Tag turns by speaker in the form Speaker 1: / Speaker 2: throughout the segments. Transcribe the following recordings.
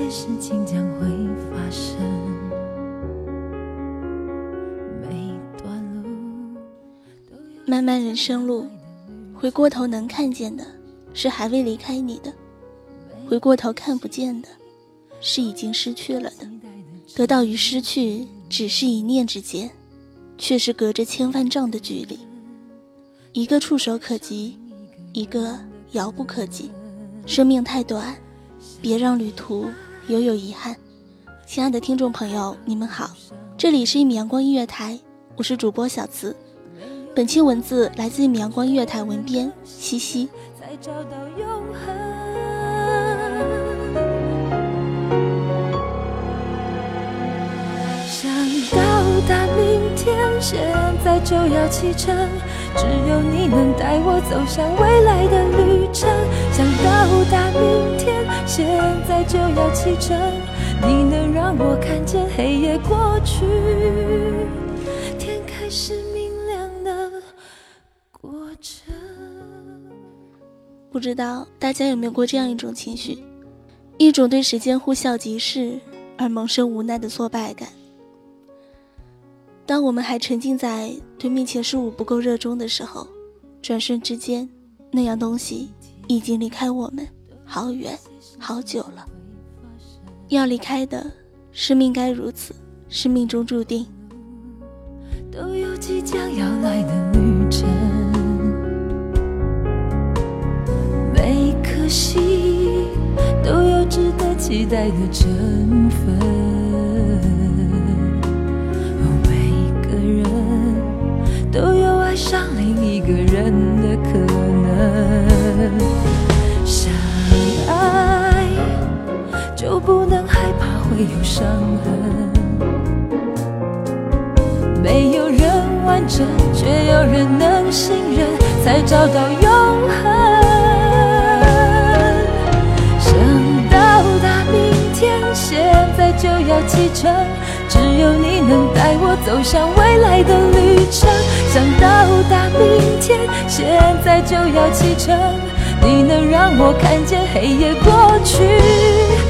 Speaker 1: 些事情将会发生，每段路都
Speaker 2: 漫漫人生路，回过头能看见的是还未离开你的，回过头看不见的是已经失去了的。得到与失去只是一念之间，却是隔着千万丈的距离。一个触手可及，一个遥不可及。生命太短，别让旅途犹有遗憾。亲爱的听众朋友，你们好，这里是一米阳光音乐台，我是主播小慈。本期文字来自一米阳光音乐台文编西西。
Speaker 1: 才找到永恒。在就要启程，只有你能带我走向未来的旅程。想到达明天，现在就要启程，你能让我看见黑夜过去，天开始明亮的过程。
Speaker 2: 不知道大家有没有过这样一种情绪，一种对时间呼啸即逝而萌生无奈的挫败感。当我们还沉浸在对面前事物不够热衷的时候，转瞬之间，那样东西已经离开我们好远好久了。要离开的，是命该如此，是命中注定。
Speaker 1: 都有即将要来的旅程，每颗心都有值得期待的成分。没有伤痕。没有人完整，却有人能信任，才找到永恒。想到达明天，现在就要启程，只有你能带我走向未来的旅程。想到达明天，现在就要启程，你能让我看见黑夜过去。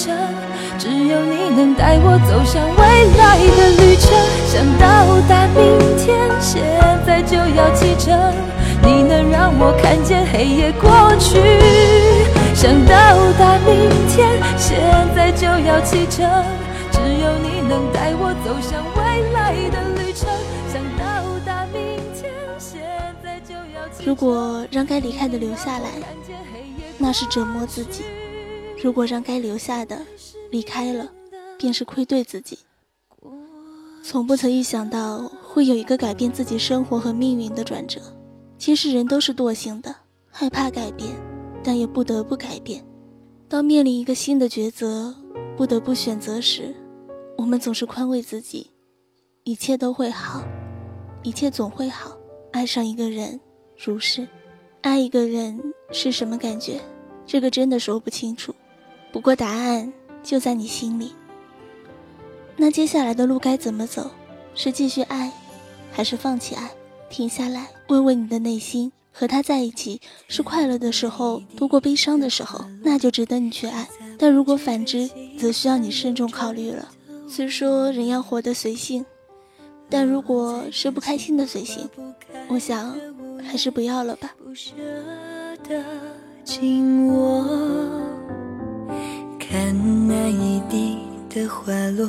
Speaker 1: 程，只有你能带我走向未来的旅程。想到达明天，现在就要启程，你能让我看见黑夜过去。想到达明天，现在就要启程，只有你能带我走向未来的旅程。想到达明天，现在就要启程。
Speaker 2: 如果让该离开的留下来，那是折磨自己；如果让该留下的离开了，便是愧对自己。从不曾预想到会有一个改变自己生活和命运的转折。其实人都是惰性的，害怕改变，但也不得不改变。当面临一个新的抉择，不得不选择时，我们总是宽慰自己，一切都会好，一切总会好。爱上一个人，如是；爱一个人是什么感觉？这个真的说不清楚。不过答案就在你心里。那接下来的路该怎么走？是继续爱，还是放弃爱？停下来，问问你的内心，和他在一起是快乐的时候，多过悲伤的时候，那就值得你去爱。但如果反之，则需要你慎重考虑了。虽说人要活得随性，但如果是不开心的随性，我想还是不要了吧。
Speaker 1: 舍得紧握，那一地的花落，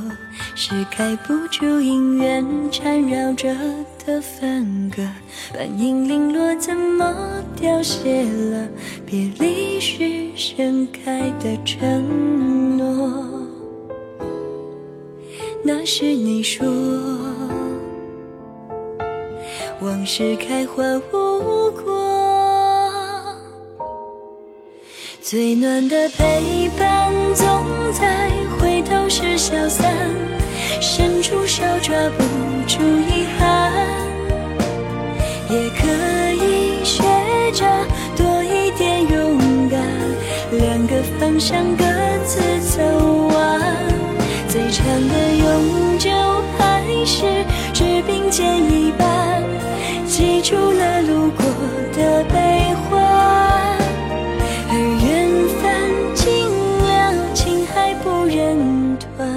Speaker 1: 是开不出姻缘缠绕着的分隔。半影零落，怎么凋谢了？别离时盛开的承诺。那是你说。往事开花无果，最暖的陪伴只并肩一半。记住了路过的悲欢，而缘分尽了情还不忍断，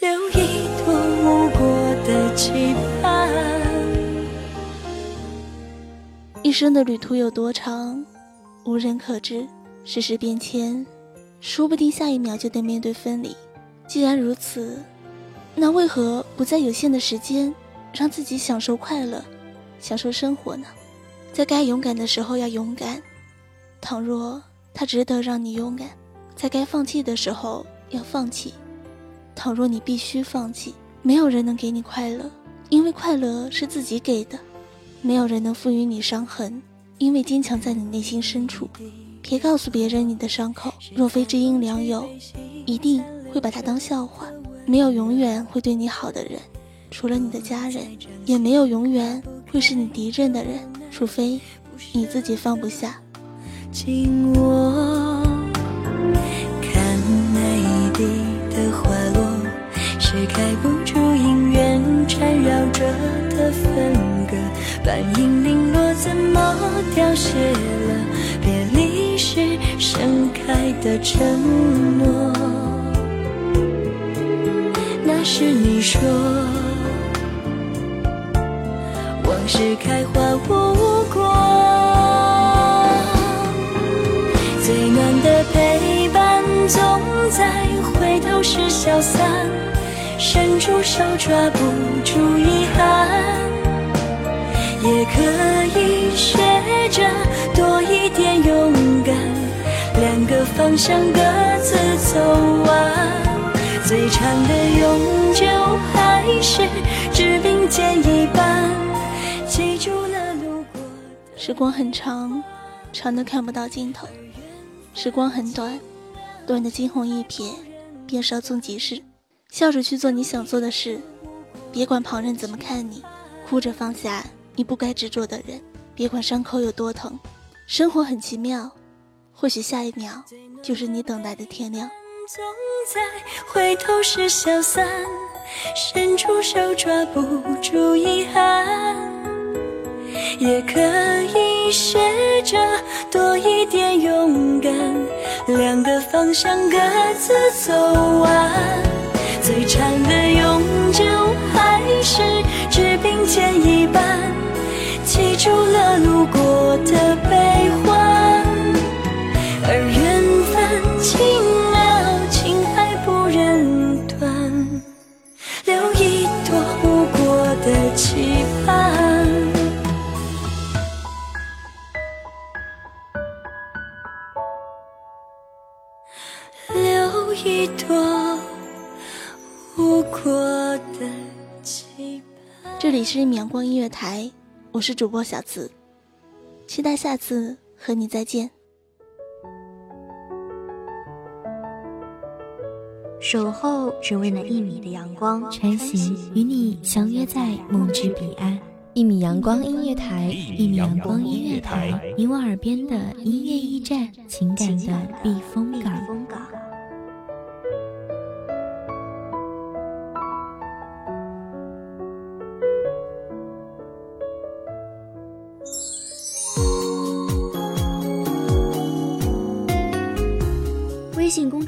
Speaker 1: 留一朵无果的期盼。
Speaker 2: 一生的旅途有多长，无人可知。世事变迁，说不定下一秒就得面对分离。既然如此，那为何不在有限的时间，让自己享受快乐？享受生活呢，在该勇敢的时候要勇敢。倘若他值得让你勇敢，在该放弃的时候要放弃。倘若你必须放弃，没有人能给你快乐，因为快乐是自己给的；没有人能赋予你伤痕，因为坚强在你内心深处。别告诉别人你的伤口，若非知音良友，一定会把它当笑话。没有永远会对你好的人。除了你的家人，也没有永远会是你敌人的人，除非你自己放不下。
Speaker 1: 紧握，看那一地的花落，是开不住姻缘缠绕着的分隔。半影零落，怎么凋谢了？别离时盛开的承诺，是你说。往事开花无果，最暖的陪伴总在回头时消散，伸出手抓不住遗憾，也可以学着多一点勇敢，两个方向各自走完，最长的永久还是只并肩一半。记住了路过
Speaker 2: 时光很长，长的看不到尽头；时光很短，短的惊鸿一瞥便稍纵即逝。笑着去做你想做的事，别管旁人怎么看你；哭着放下你不该执着的人，别管伤口有多疼。生活很奇妙，或许下一秒就是你等待的天亮。
Speaker 1: 总在回头时消散，伸出手抓不住遗憾。也可以学着多一点勇敢，两个方向各自走完，最长的永久还是只并肩一半，记住了路过的悲欢，
Speaker 2: 是阳光音乐台，我是主播小紫，期待下次和你再见。
Speaker 3: 守候只为那一米的阳光，
Speaker 4: 穿行与你相约在梦之彼岸。一米阳光音乐台，一米阳光音乐台，你我耳边的音乐驿站，情感的避风港。